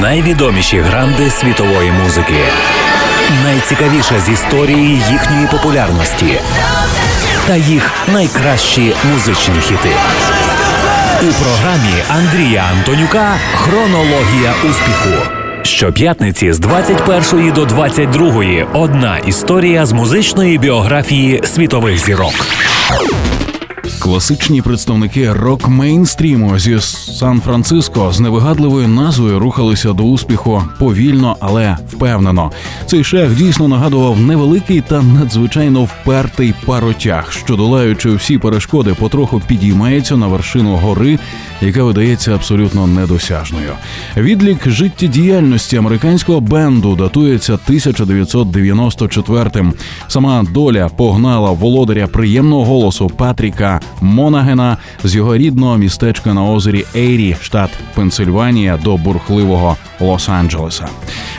найвідоміші гранди світової музики. Найцікавіше з історії їхньої популярності та їх найкращі музичні хіти. У програмі Андрія Антонюка Хронологія успіху. Щоп'ятниці з 21 до 22 одна історія з музичної біографії світових зірок. Класичні представники рок мейнстріму зі Сан-Франциско з невигадливою назвою рухалися до успіху повільно, але впевнено. Цей шлях дійсно нагадував невеликий та надзвичайно впертий паротяг, що долаючи всі перешкоди, потроху підіймається на вершину гори, яка видається абсолютно недосяжною. Відлік життєдіяльності американського бенду датується 1994-м. Сама доля погнала володаря приємного голосу Патріка Монагена з його рідного містечка на озері Ейрі, штат Пенсильванія, до бурхливого Лос-Анджелеса.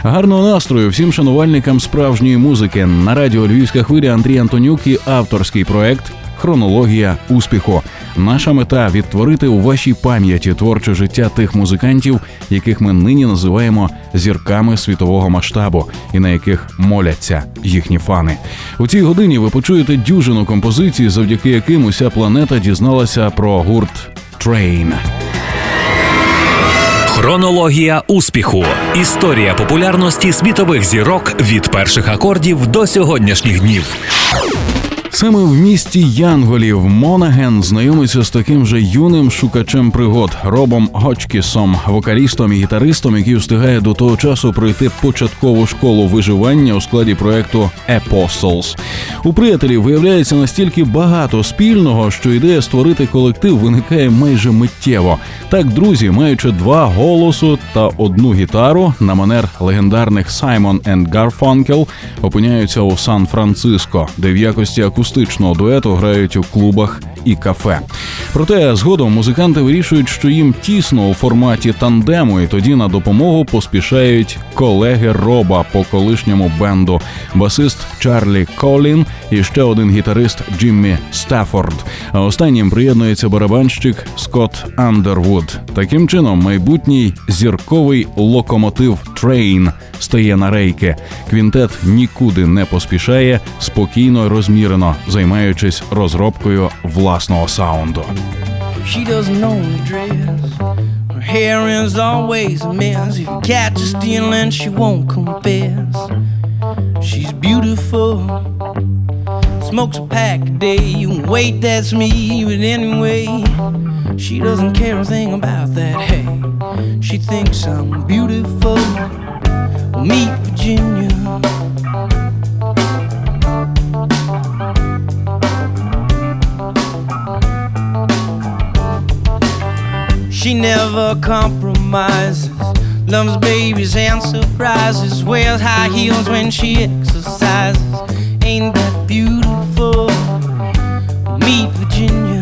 Гарного настрою всім шанувальникам справжньої музики на радіо Львівська хвиля Андрій Антонюк і авторський проект Хронологія успіху. Наша мета відтворити у вашій пам'яті творче життя тих музикантів, яких ми нині називаємо зірками світового масштабу, і на яких моляться їхні фани. У цій годині ви почуєте дюжину композицій, завдяки яким уся планета дізналася про гурт Train. Хронологія успіху. Історія популярності світових зірок від перших акордів до сьогоднішніх днів. Саме в місті Янголів Монаген знайомиться з таким же юним шукачем пригод Робом Гочкісом, вокалістом і гітаристом, який встигає до того часу пройти початкову школу виживання у складі проекту Apostles. У приятелів виявляється настільки багато спільного, що ідея створити колектив виникає майже миттєво. Так, друзі, маючи два голосу та одну гітару на манер легендарних Саймон енд Гарфанкел, опиняються у Сан-Франциско, де в якості акустичного дуету грають у клубах і кафе. Проте згодом музиканти вирішують, що їм тісно у форматі тандему, і тоді на допомогу поспішають колеги Роба по колишньому бенду, басист Чарлі Колін і ще один гітарист Джиммі Стаффорд. А останнім приєднується барабанщик Скотт Андервуд. Таким чином, майбутній зірковий локомотив Трейн стає на рейки. Квінтет нікуди не поспішає, спокійно й розмірено, займаючись розробкою власного саунду. She doesn't know the dress. Her hair is always a mess. If you catch her stealing, she won't confess. She's beautiful. Smokes a pack a day. You can wait, that's me. But anyway, she doesn't care a thing about that. Hey, she thinks I'm beautiful. Meet Virginia. She never compromises. Loves babies and surprises. Wears high heels when she exercises. Ain't that beautiful? Meet Virginia.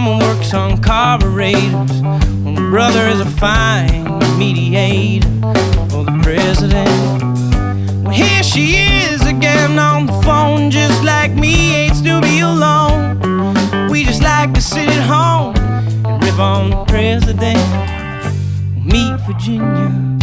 Mama works on carburetors. My brother is a fine mediator for the president. Well, here she is again on the phone, just like me. Hates to be alone. We just like to sit at home and rip on the president. Meet Virginia.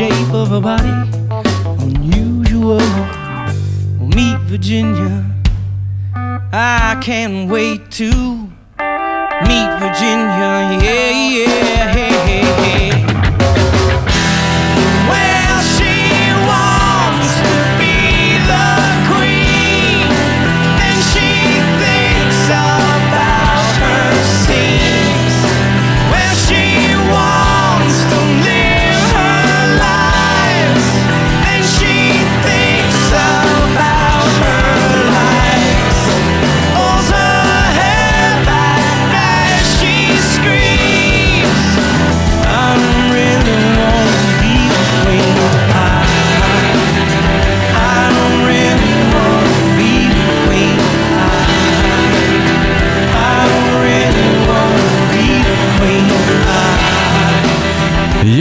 Shape of her body unusual. Meet Virginia. I can't wait to meet Virginia. Yeah, yeah, hey, hey, hey.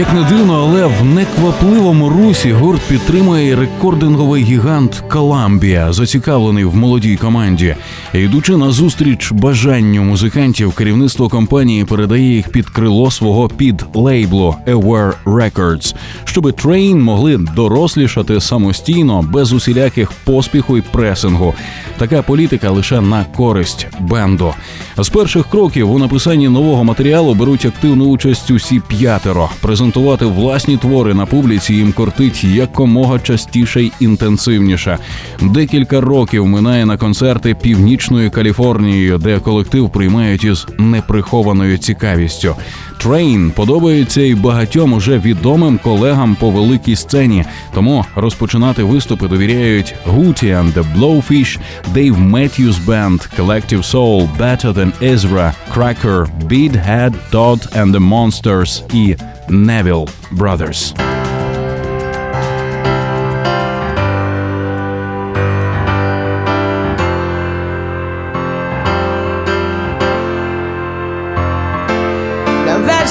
Як не дивно, але в неквапливому русі гурт підтримує рекординговий гігант Columbia, зацікавлений в молодій команді. Йдучи на зустріч бажанню музикантів, керівництво компанії передає їх під крило свого підлейблу Aware Records, щоб Train могли дорослішати самостійно, без усіляких поспіху і пресингу. Така політика лише на користь бенду. З перших кроків у написанні нового матеріалу беруть активну участь усі п'ятеро. Презентувати власні твори на публіці їм кортить якомога частіше й інтенсивніше. Декілька років минає на концерти північною Каліфорнією, де колектив приймають із неприхованою цікавістю. Трейн подобається і багатьом уже відомим колегам по великій сцені, тому розпочинати виступи довіряють Hootie and the Blowfish, Dave Matthews Band, Collective Soul, Better Than Ezra, Cracker, Beathead, Todd and the Monsters і Neville Brothers.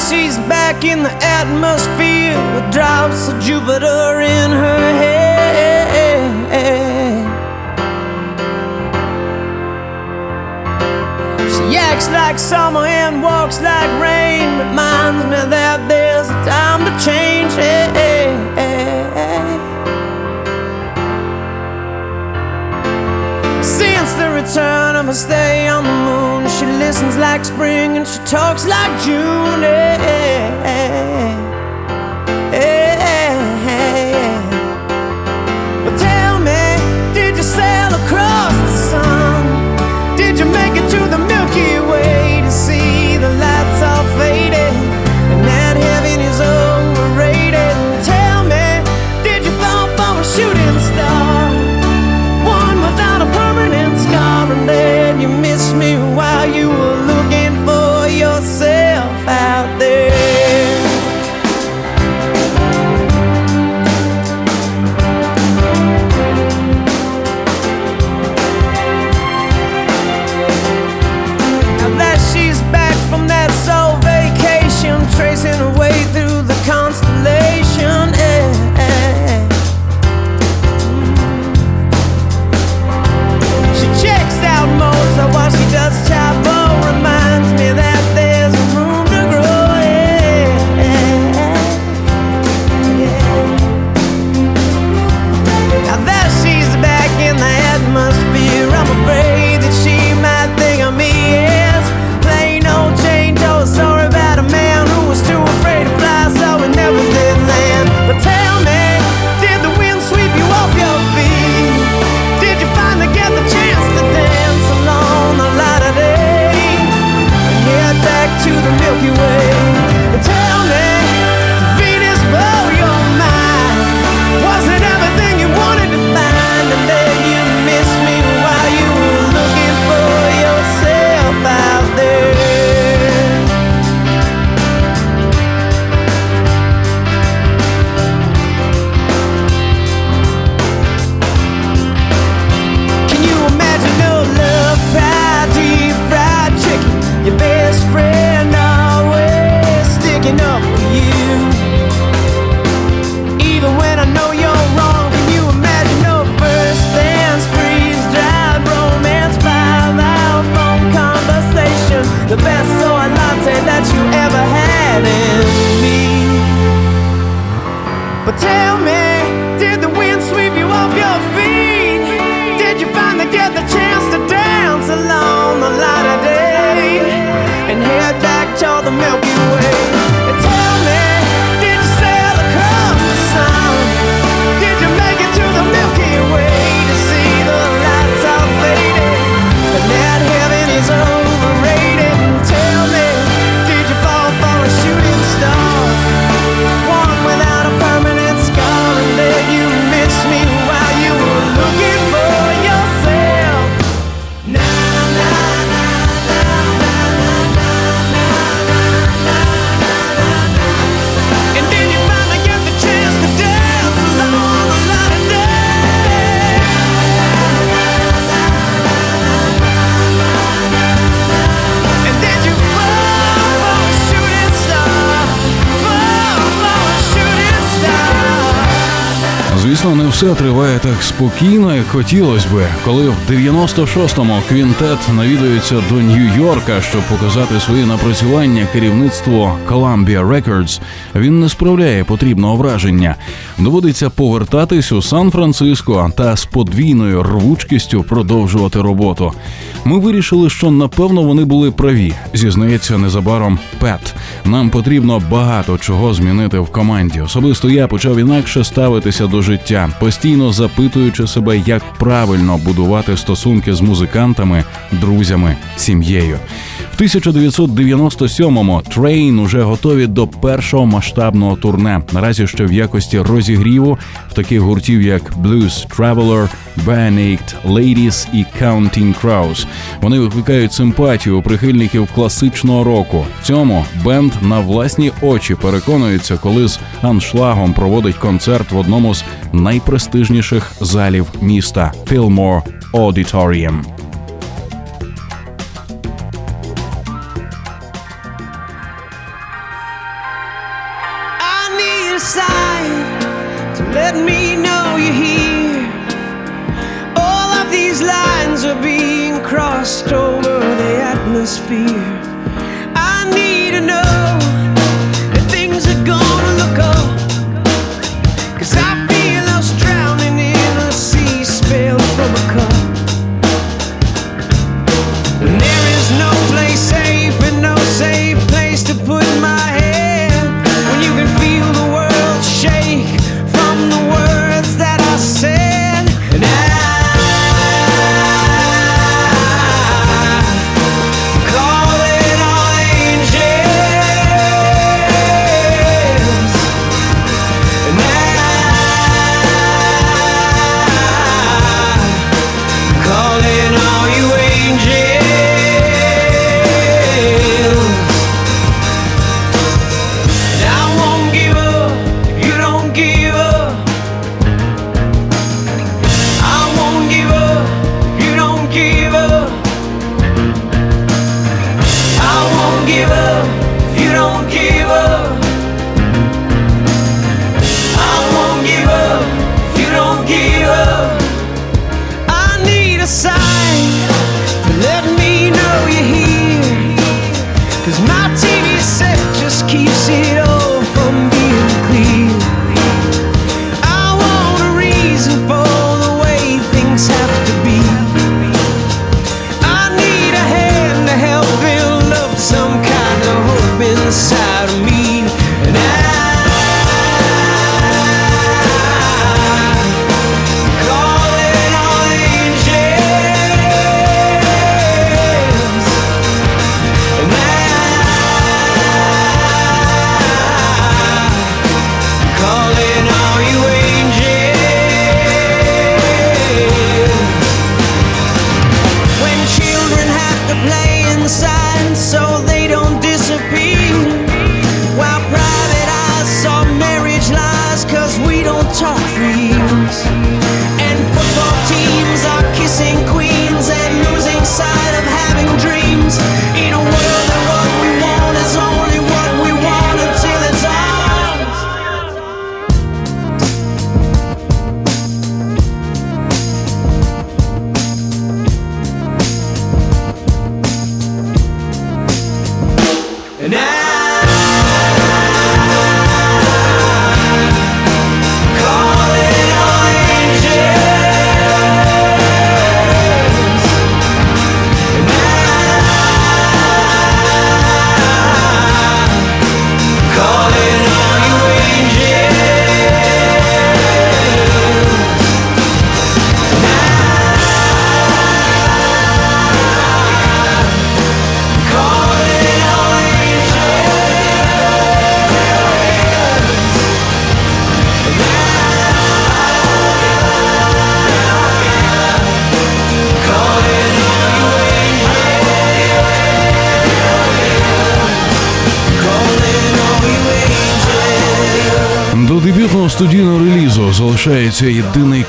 She's back in the atmosphere with drops of Jupiter in her head. She acts like summer and walks like rain. Reminds me that change. Since the return of her stay on the moon, she listens like spring and she talks like June. Все триває так спокійно, як хотілося би, коли в 96-му квінтет навідується до Нью-Йорка, щоб показати свої напрацювання керівництво Columbia Records, він не справляє потрібного враження. Доводиться повертатись у Сан-Франциско та з подвійною рвучкістю продовжувати роботу. Ми вирішили, що напевно вони були праві. Зізнається незабаром Пет. Нам потрібно багато чого змінити в команді. Особисто я почав інакше ставитися до життя, постійно запитуючи себе, як правильно будувати стосунки з музикантами, друзями, сім'єю. В 1997-му Train уже готові до першого масштабного турне. Наразі ще в якості розігріву в таких гуртів, як Blues Traveler, Bare-Naked Ladies і Counting Crows. Вони викликають симпатію у прихильників класичного року. В цьому бенд на власні очі переконується, коли з аншлагом проводить концерт в одному з найпрестижніших залів міста Fillmore Auditorium. Need a sign to let me know you're here. All of these lines are being crossed over the atmosphere.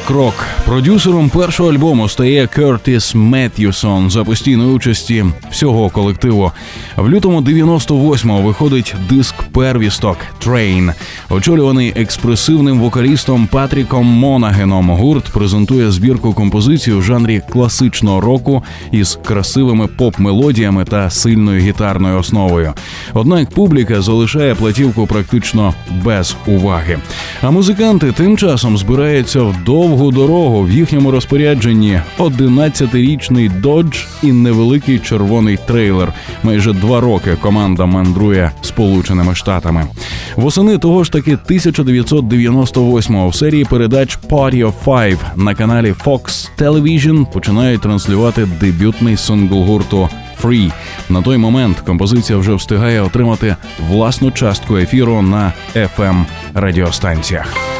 Крок. Продюсером першого альбому стає Кертіс Меттьюсон за постійної участі всього колективу. В лютому 98-го виходить диск первісток Train. Очолюваний експресивним вокалістом Патріком Монагеном. Гурт презентує збірку композицій у жанрі класичного року із красивими поп-мелодіями та сильною гітарною основою. Однак публіка залишає платівку практично без уваги. А музиканти тим часом збираються в довгу дорогу в їхньому розпорядженні 11-річний додж і невеликий червоний трейлер. Майже два роки команда мандрує Сполученими Штатами. Восени того ж таки 1998-го в серії передач Party of Five на каналі Fox Television починають транслювати дебютний сингл гурту Free. На той момент композиція вже встигає отримати власну частку ефіру на fm радіостанціях.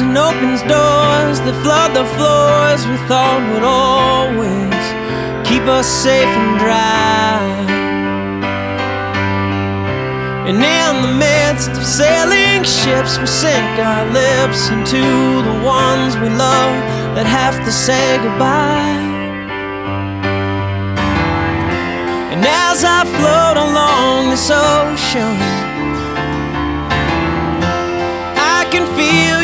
And opens doors that flood the floors we thought would always keep us safe and dry. And in the midst of sailing ships, we sink our lips into the ones we love that have to say goodbye. And as I float along this ocean, I can feel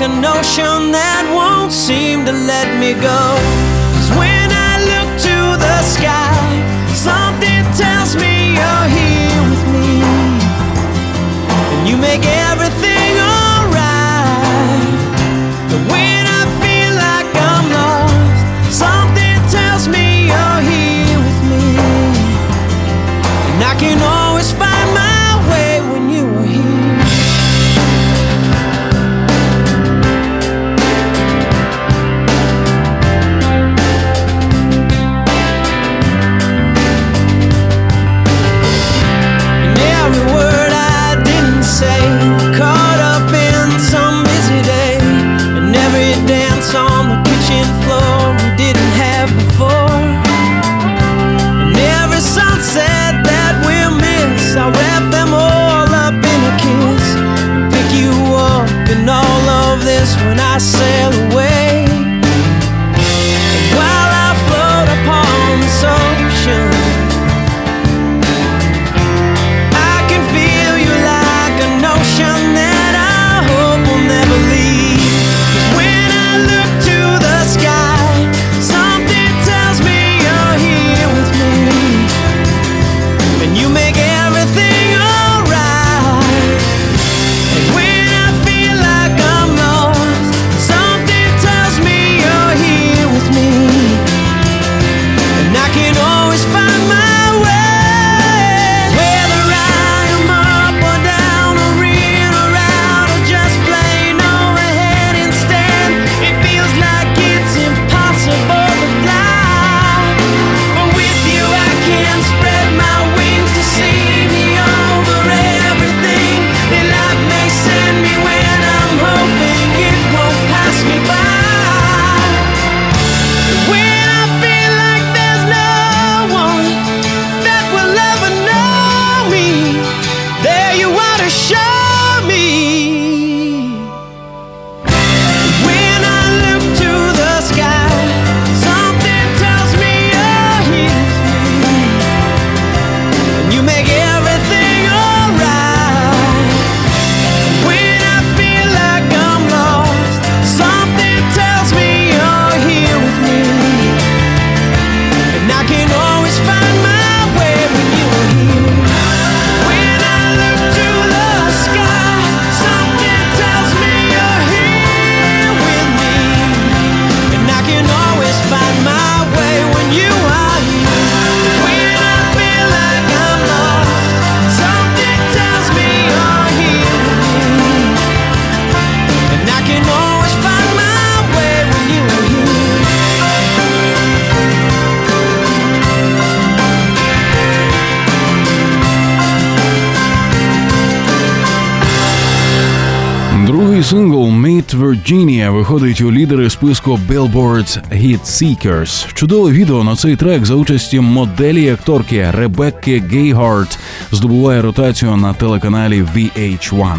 like a notion that won't seem to let me go. 'Cause when I look to the sky, something tells me you're here with me. And you make everything say Виходить у лідери списку Billboard's Hit Seekers. Чудове відео на цей трек за участі моделі акторки Ребекки Гейгард здобуває ротацію на телеканалі VH1.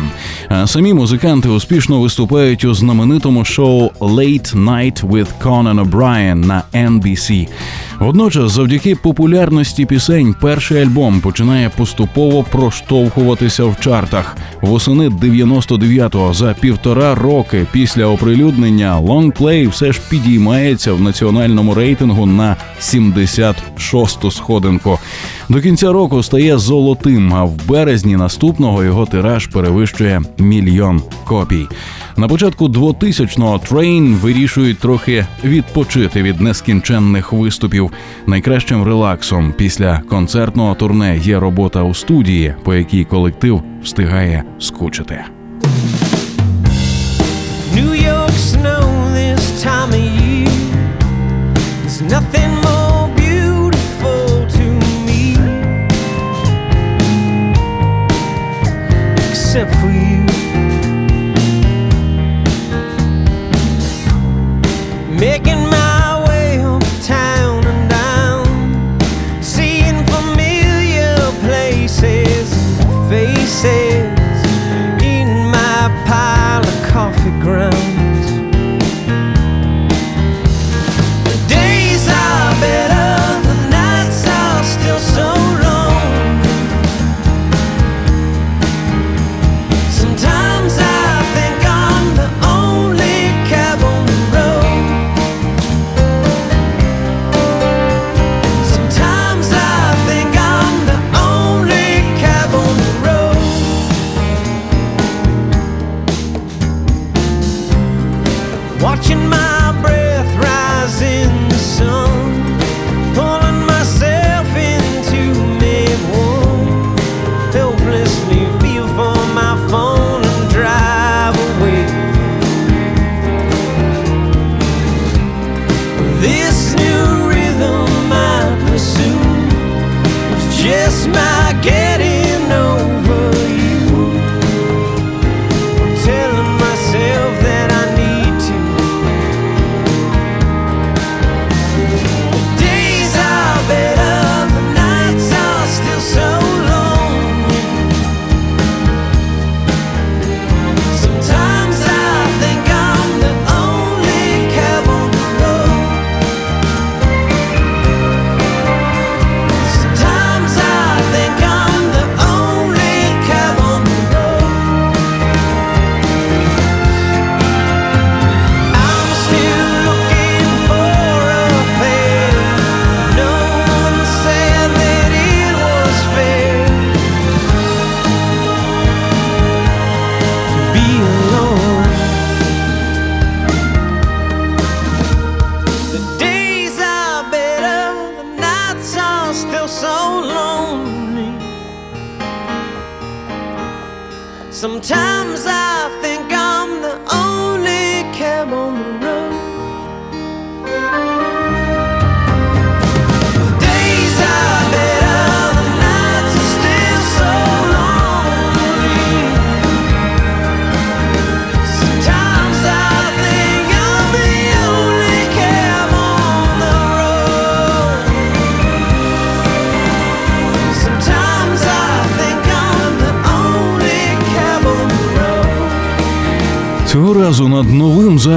А самі музиканти успішно виступають у знаменитому шоу Late Night with Conan O'Brien на NBC. Водночас, завдяки популярності пісень, перший альбом починає поступово проштовхуватися в чартах. Восени 99-го за півтора роки після оприлюднення лонгплей все ж підіймається в національному рейтингу на 76-ту сходинку. До кінця року стає золотим, а в березні наступного його тираж перевищує мільйон копій. На початку 2000-го Train вирішують трохи відпочити від нескінченних виступів. Найкращим релаксом після концертного турне є робота у студії, по якій колектив встигає скучити. New York snow this time of year. There's nothing more Making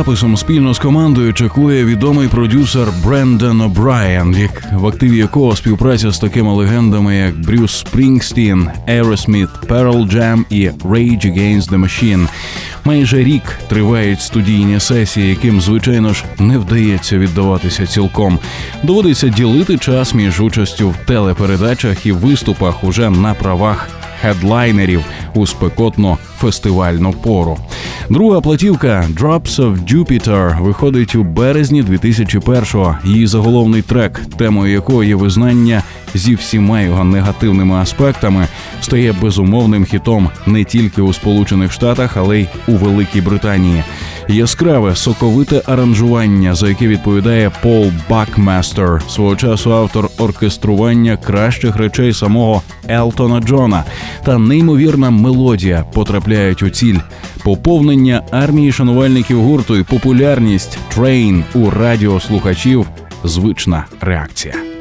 записом спільно з командою чекує відомий продюсер Брендон О'Брайен, як в активі якого співпраця з такими легендами, як Брюс Спрінгстін, Aerosmith, Pearl Jam і Rage Against the Machine. Майже рік тривають студійні сесії, яким, звичайно ж, не вдається віддаватися цілком. Доводиться ділити час між участю в телепередачах і виступах уже на правах хедлайнерів у спекотно фестивальну пору. Друга платівка Drops of Jupiter виходить у березні 2001-го. Її заголовний трек, темою якого є визнання зі всіма його негативними аспектами, стає безумовним хітом не тільки у Сполучених Штатах, але й у Великій Британії яскраве соковите аранжування, за яке відповідає Пол Бакместер, свого часу автор оркестрування кращих речей самого Елтона Джона, та неймовірна мелодія потрапляють у ціль. Поповнення армії шанувальників гурту і популярність Train у радіослухачів звична реакція.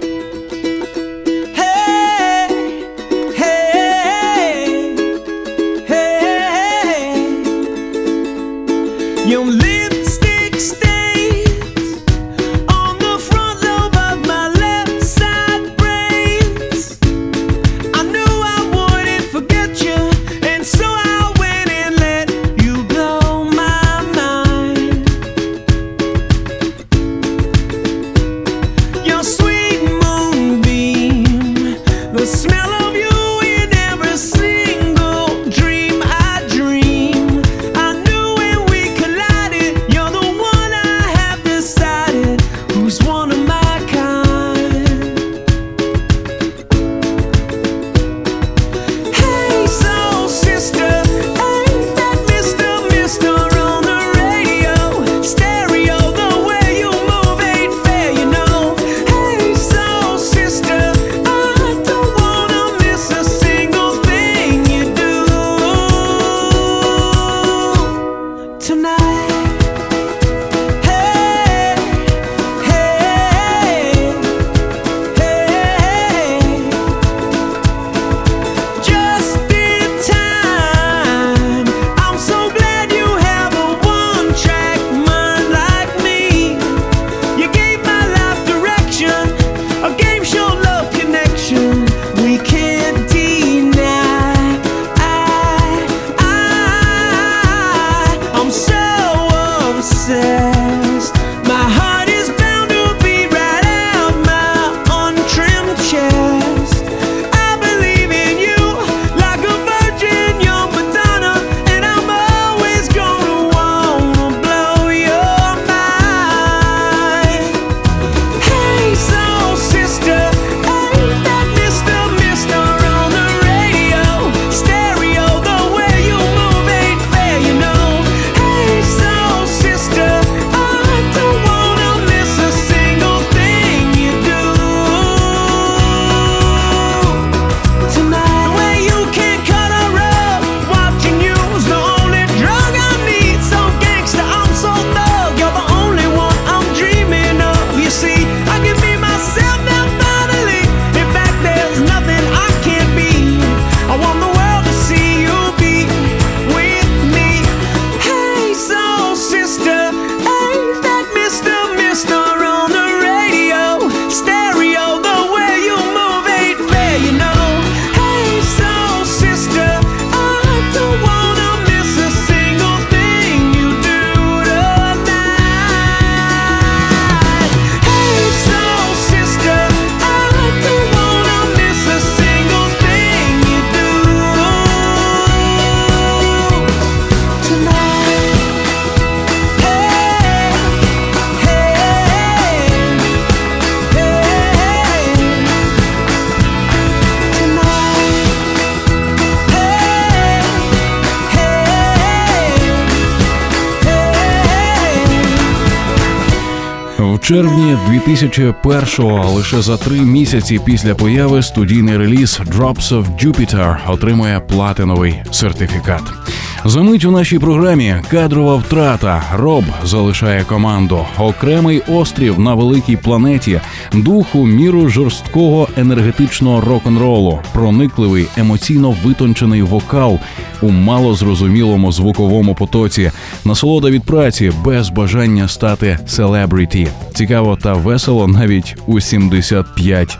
червні 2001-го, лише за три місяці після появи студійний реліз «Drops of Jupiter» отримує платиновий сертифікат. Замить у нашій програмі кадрова втрата. Роб залишає команду, окремий острів на великій планеті, духу міру жорсткого енергетичного рок-н-ролу, проникливий емоційно витончений вокал у малозрозумілому звуковому потоці, насолода від праці без бажання стати селебріті. Цікаво та весело навіть у 75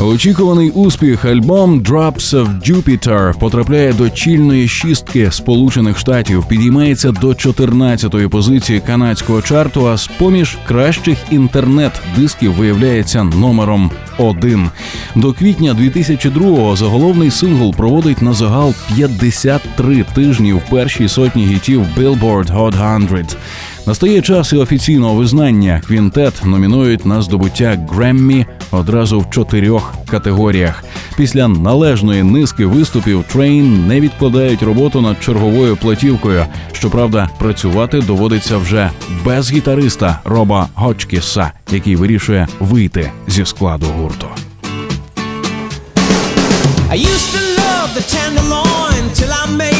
Очікуваний успіх альбом Drops of Jupiter потрапляє до чільної шістки Сполучених Штатів, підіймається до 14-ї позиції канадського чарту. А з поміж кращих інтернет-дисків виявляється номером один. До квітня 2002-го заголовний сингл проводить назагал 53 тижні в першій сотні гітів Billboard Hot 100. Настає час і офіційного визнання. Квінтет номінують на здобуття Греммі одразу в чотирьох категоріях. Після належної низки виступів Train не відкладають роботу над черговою платівкою. Щоправда, працювати доводиться вже без гітариста Роба Гочкіса, який вирішує вийти зі складу гурту. I used to love the tenderloin till I made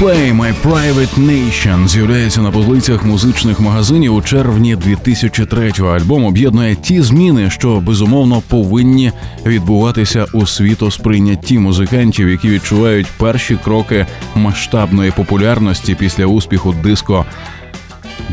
Coldplay My Private Nation з'являється на позиціях музичних магазинів у червні 2003-го. Альбом об'єднує ті зміни, що безумовно повинні відбуватися у світосприйнятті музикантів, які відчувають перші кроки масштабної популярності після успіху диско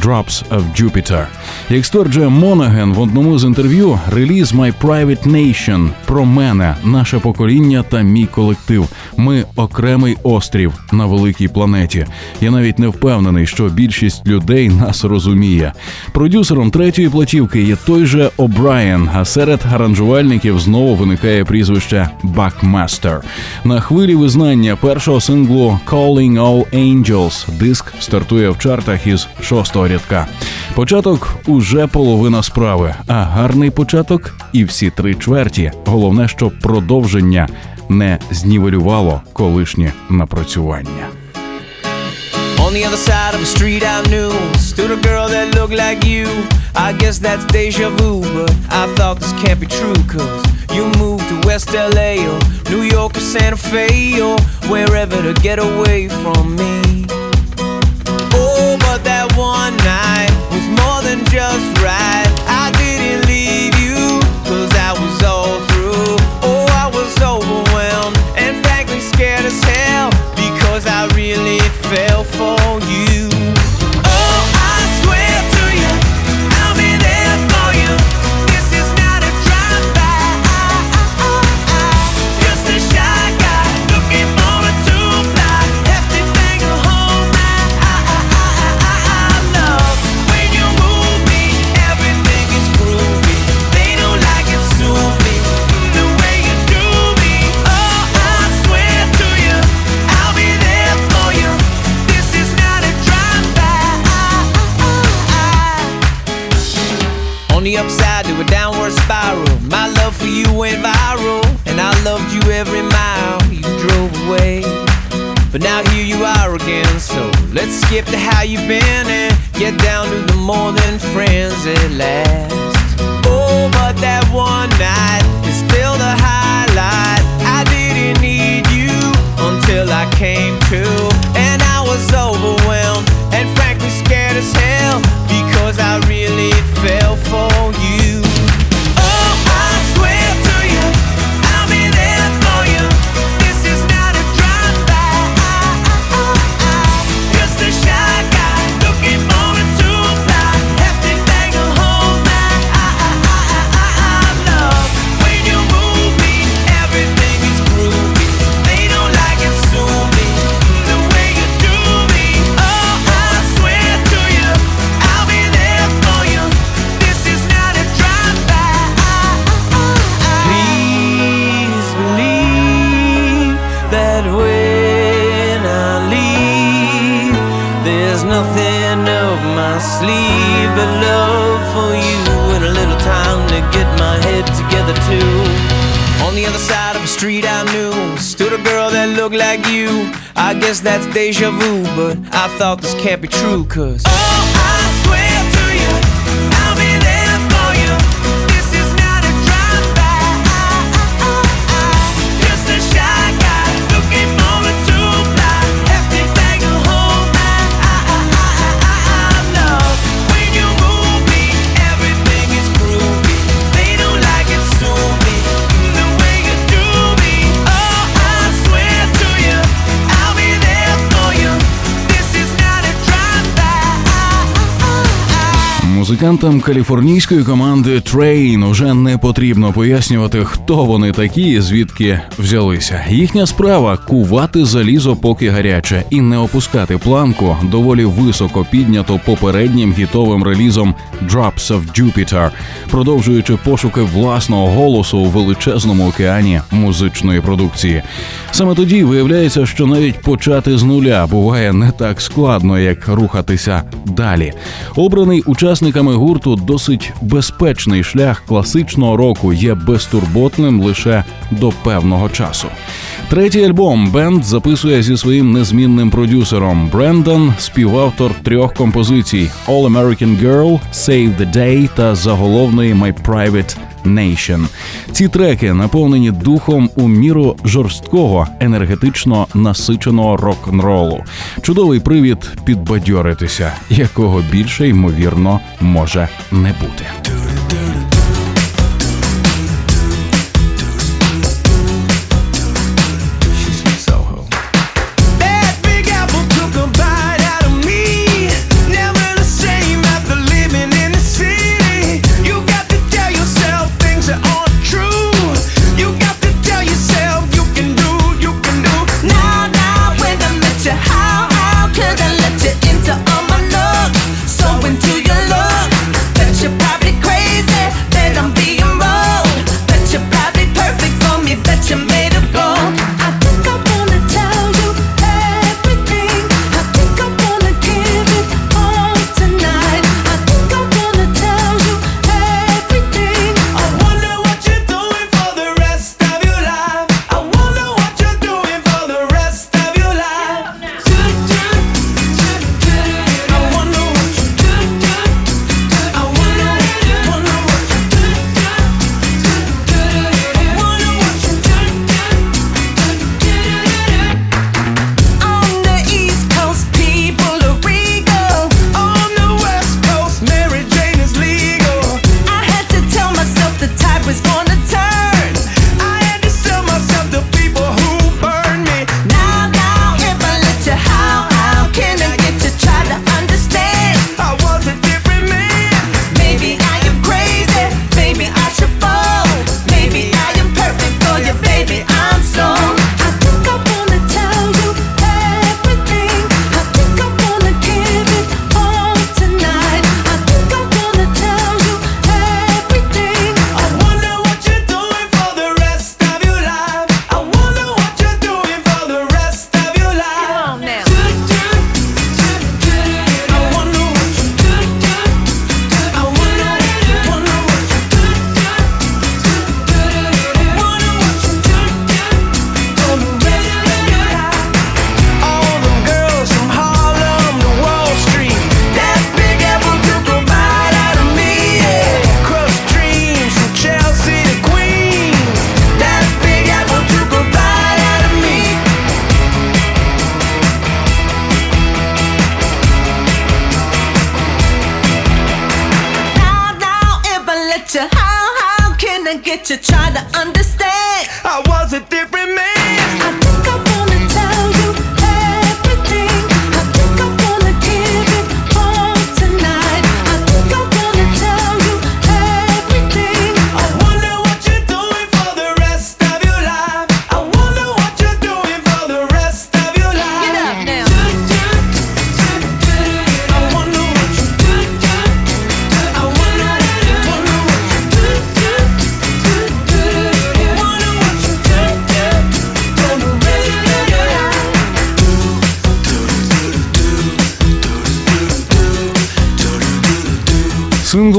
Drops of Jupiter. Як стверджує Монаген в одному з інтерв'ю, реліз My Private Nation про мене, наше покоління та мій колектив. Ми окремий острів на великій планеті. Я навіть не впевнений, що більшість людей нас розуміє. Продюсером третьої платівки є той же О'Брайен, а серед аранжувальників знову виникає прізвище Бакмастер. На хвилі визнання першого синглу Calling All Angels диск стартує в чартах із шостого рядка. Початок уже половина справи, а гарний початок і всі три чверті. Головне, щоб продовження не знівелювало колишнє напрацювання. On the other side of the street I knew Stood a girl that looked like you I guess that's deja vu But I thought this can't be true Cause you moved to West LA Or New York or Santa Fe Or wherever to get away from me Oh, one night Was more than just right skip to how you've been And get down to the more than friends at last. Oh, but that one night is still the highlight. I didn't need you until I came to And I was overwhelmed and frankly scared as hell Because I really fell for you deja vu, but I thought this can't be true, cause. Oh, I swear Музикантам каліфорнійської команди Train уже не потрібно пояснювати, хто вони такі, звідки взялися. Їхня справа кувати залізо, поки гаряче, і не опускати планку доволі високо піднято попереднім гітовим релізом Drops of Jupiter, продовжуючи пошуки власного голосу у величезному океані музичної продукції. Саме тоді виявляється, що навіть почати з нуля буває не так складно, як рухатися далі. Обраний учасниками гурту досить безпечний шлях класичного року є безтурботним лише до певного часу. Третій альбом бенд записує зі своїм незмінним продюсером Брендон, співавтор трьох композицій: All American Girl, Save the Day та заголовної My Private Nation. Ці треки наповнені духом у міру жорсткого, енергетично насиченого рок-н-ролу. Чудовий привід підбадьоритися, якого більше ймовірно може не бути. was born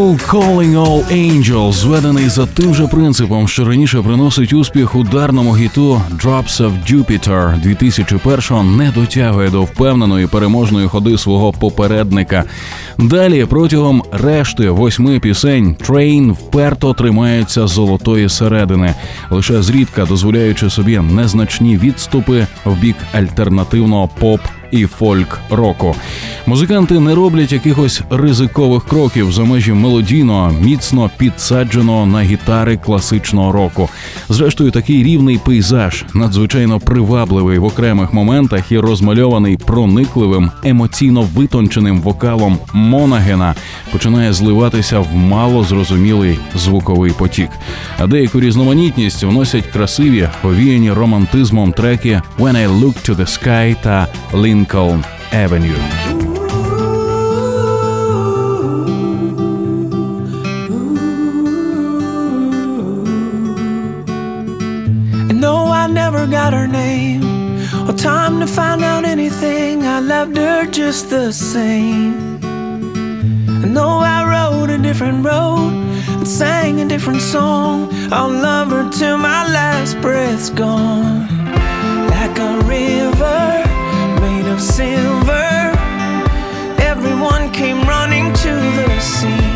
Сингл Calling All Angels зведений за тим же принципом, що раніше приносить успіх ударному гіту Drops of Jupiter 2001-го не дотягує до впевненої переможної ходи свого попередника. Далі протягом решти восьми пісень Train вперто тримається золотої середини, лише зрідка дозволяючи собі незначні відступи в бік альтернативного поп і фольк року. Музиканти не роблять якихось ризикових кроків за межі мелодійного, міцно підсадженого на гітари класичного року. Зрештою, такий рівний пейзаж, надзвичайно привабливий в окремих моментах і розмальований проникливим, емоційно витонченим вокалом Монагена, починає зливатися в мало зрозумілий звуковий потік. А деяку різноманітність вносять красиві, повіяні романтизмом треки «When I Look to the Sky» та «Lincoln Avenue». Never got her name or time to find out anything. I loved her just the same. And no, I rode a different road and sang a different song. I'll love her till my last breath's gone. Like a river of silver, everyone came running to the scene.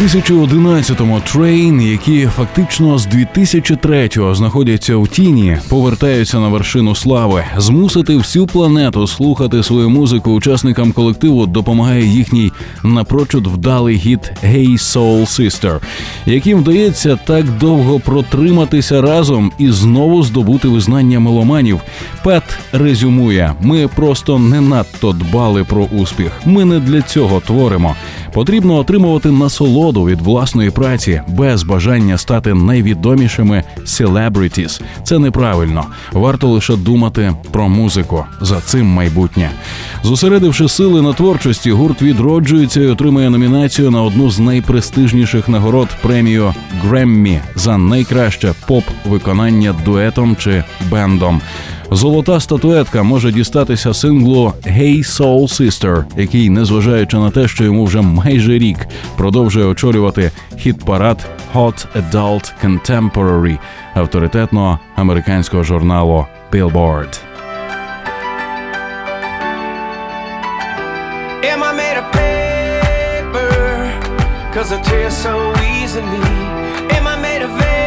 2011-му Train, які фактично з 2003-го знаходяться у тіні, повертаються на вершину слави. Змусити всю планету слухати свою музику учасникам колективу допомагає їхній напрочуд вдалий гіт «Hey Soul Sister», яким вдається так довго протриматися разом і знову здобути визнання меломанів. Пет резюмує: ми просто не надто дбали про успіх. Ми не для цього творимо. Потрібно отримувати насолоду від власної праці без бажання стати найвідомішими celebrities. Це неправильно. Варто лише думати про музику. За цим майбутнє. Зосередивши сили на творчості, гурт відроджується і отримує номінацію на одну з найпрестижніших нагород премію Греммі за найкраще поп-виконання дуетом чи бендом. Золота статуетка може дістатися синглу «Hey Soul Sister», який, незважаючи на те, що йому вже майже рік продовжує очолювати хіт-парад Hot Adult Contemporary авторитетного американського журналу Billboard. Cause I tear so easily. Am I made of?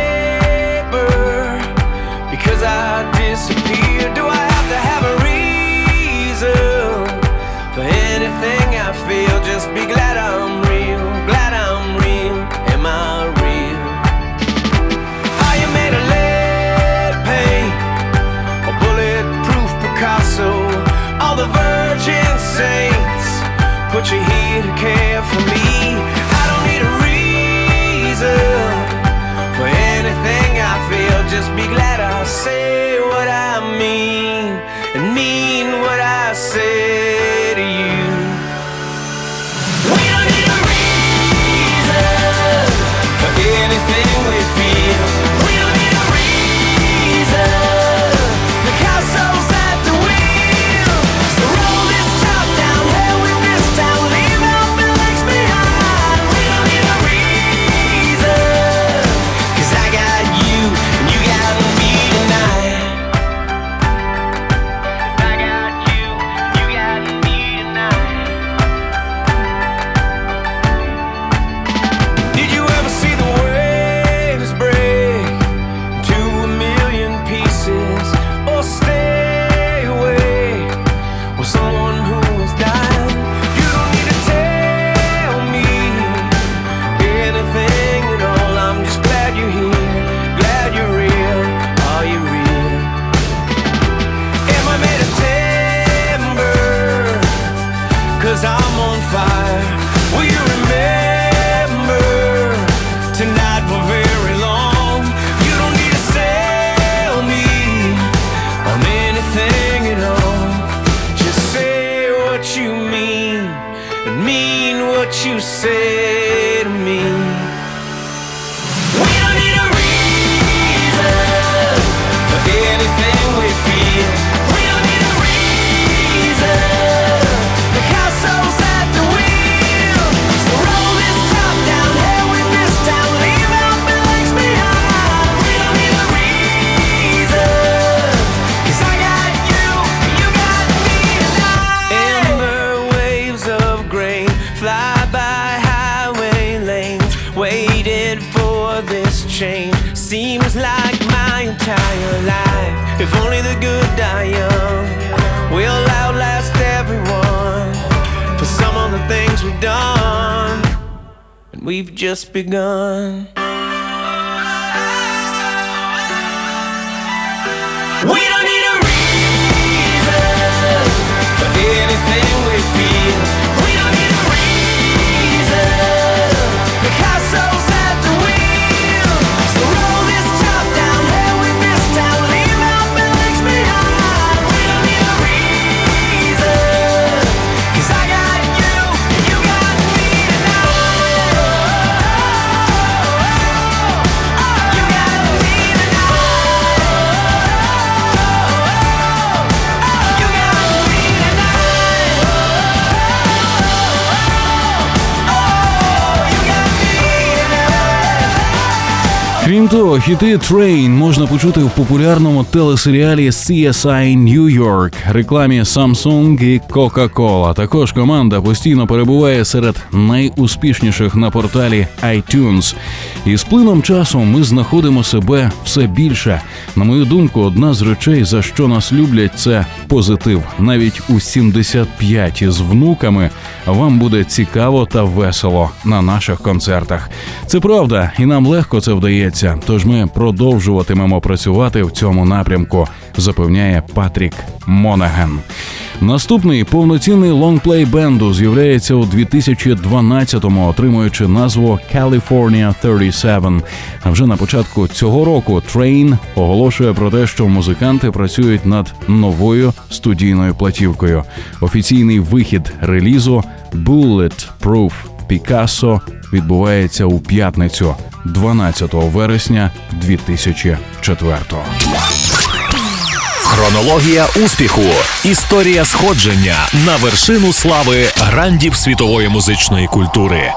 Because I disappear. Do I have to have a reason for anything I feel? Just be glad I'm real. Glad I'm real. Am I real? Are you made of lead paint? a bulletproof Picasso. All the virgin saints put you here to care for me. I don't need a reason for anything I feel. Just be glad say what I mean and mean what I say on fire. Will you remember tonight for very long? You don't need to sell me on anything at all. Just say what you mean and mean what you say we've just begun. Крім того, хіти Train можна почути в популярному телесеріалі CSI New York, рекламі Samsung і Coca-Cola. Також команда постійно перебуває серед найуспішніших на порталі iTunes. І з плином часу ми знаходимо себе все більше. На мою думку, одна з речей, за що нас люблять, це позитив. Навіть у 75 із внуками вам буде цікаво та весело на наших концертах. Це правда, і нам легко це вдається. Тож ми продовжуватимемо працювати в цьому напрямку, запевняє Патрік Монаган. Наступний повноцінний лонгплей бенду з'являється у 2012-му, отримуючи назву California 37. А вже на початку цього року Train оголошує про те, що музиканти працюють над новою студійною платівкою. Офіційний вихід релізу Bullet Proof Picasso відбувається у п'ятницю, 12 вересня 2004-го. Хронологія успіху. Історія сходження на вершину слави грандів світової музичної культури.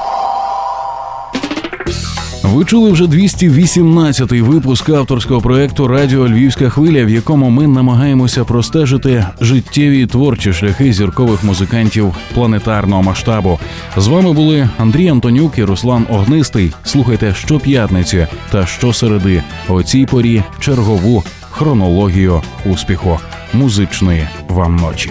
Ви чули вже 218-й випуск авторського проекту Радіо Львівська хвиля, в якому ми намагаємося простежити життєві і творчі шляхи зіркових музикантів планетарного масштабу. З вами були Андрій Антонюк і Руслан Огнистий. Слухайте щоп'ятниці та щосереди о цій порі чергову хронологію успіху музичної вам ночі.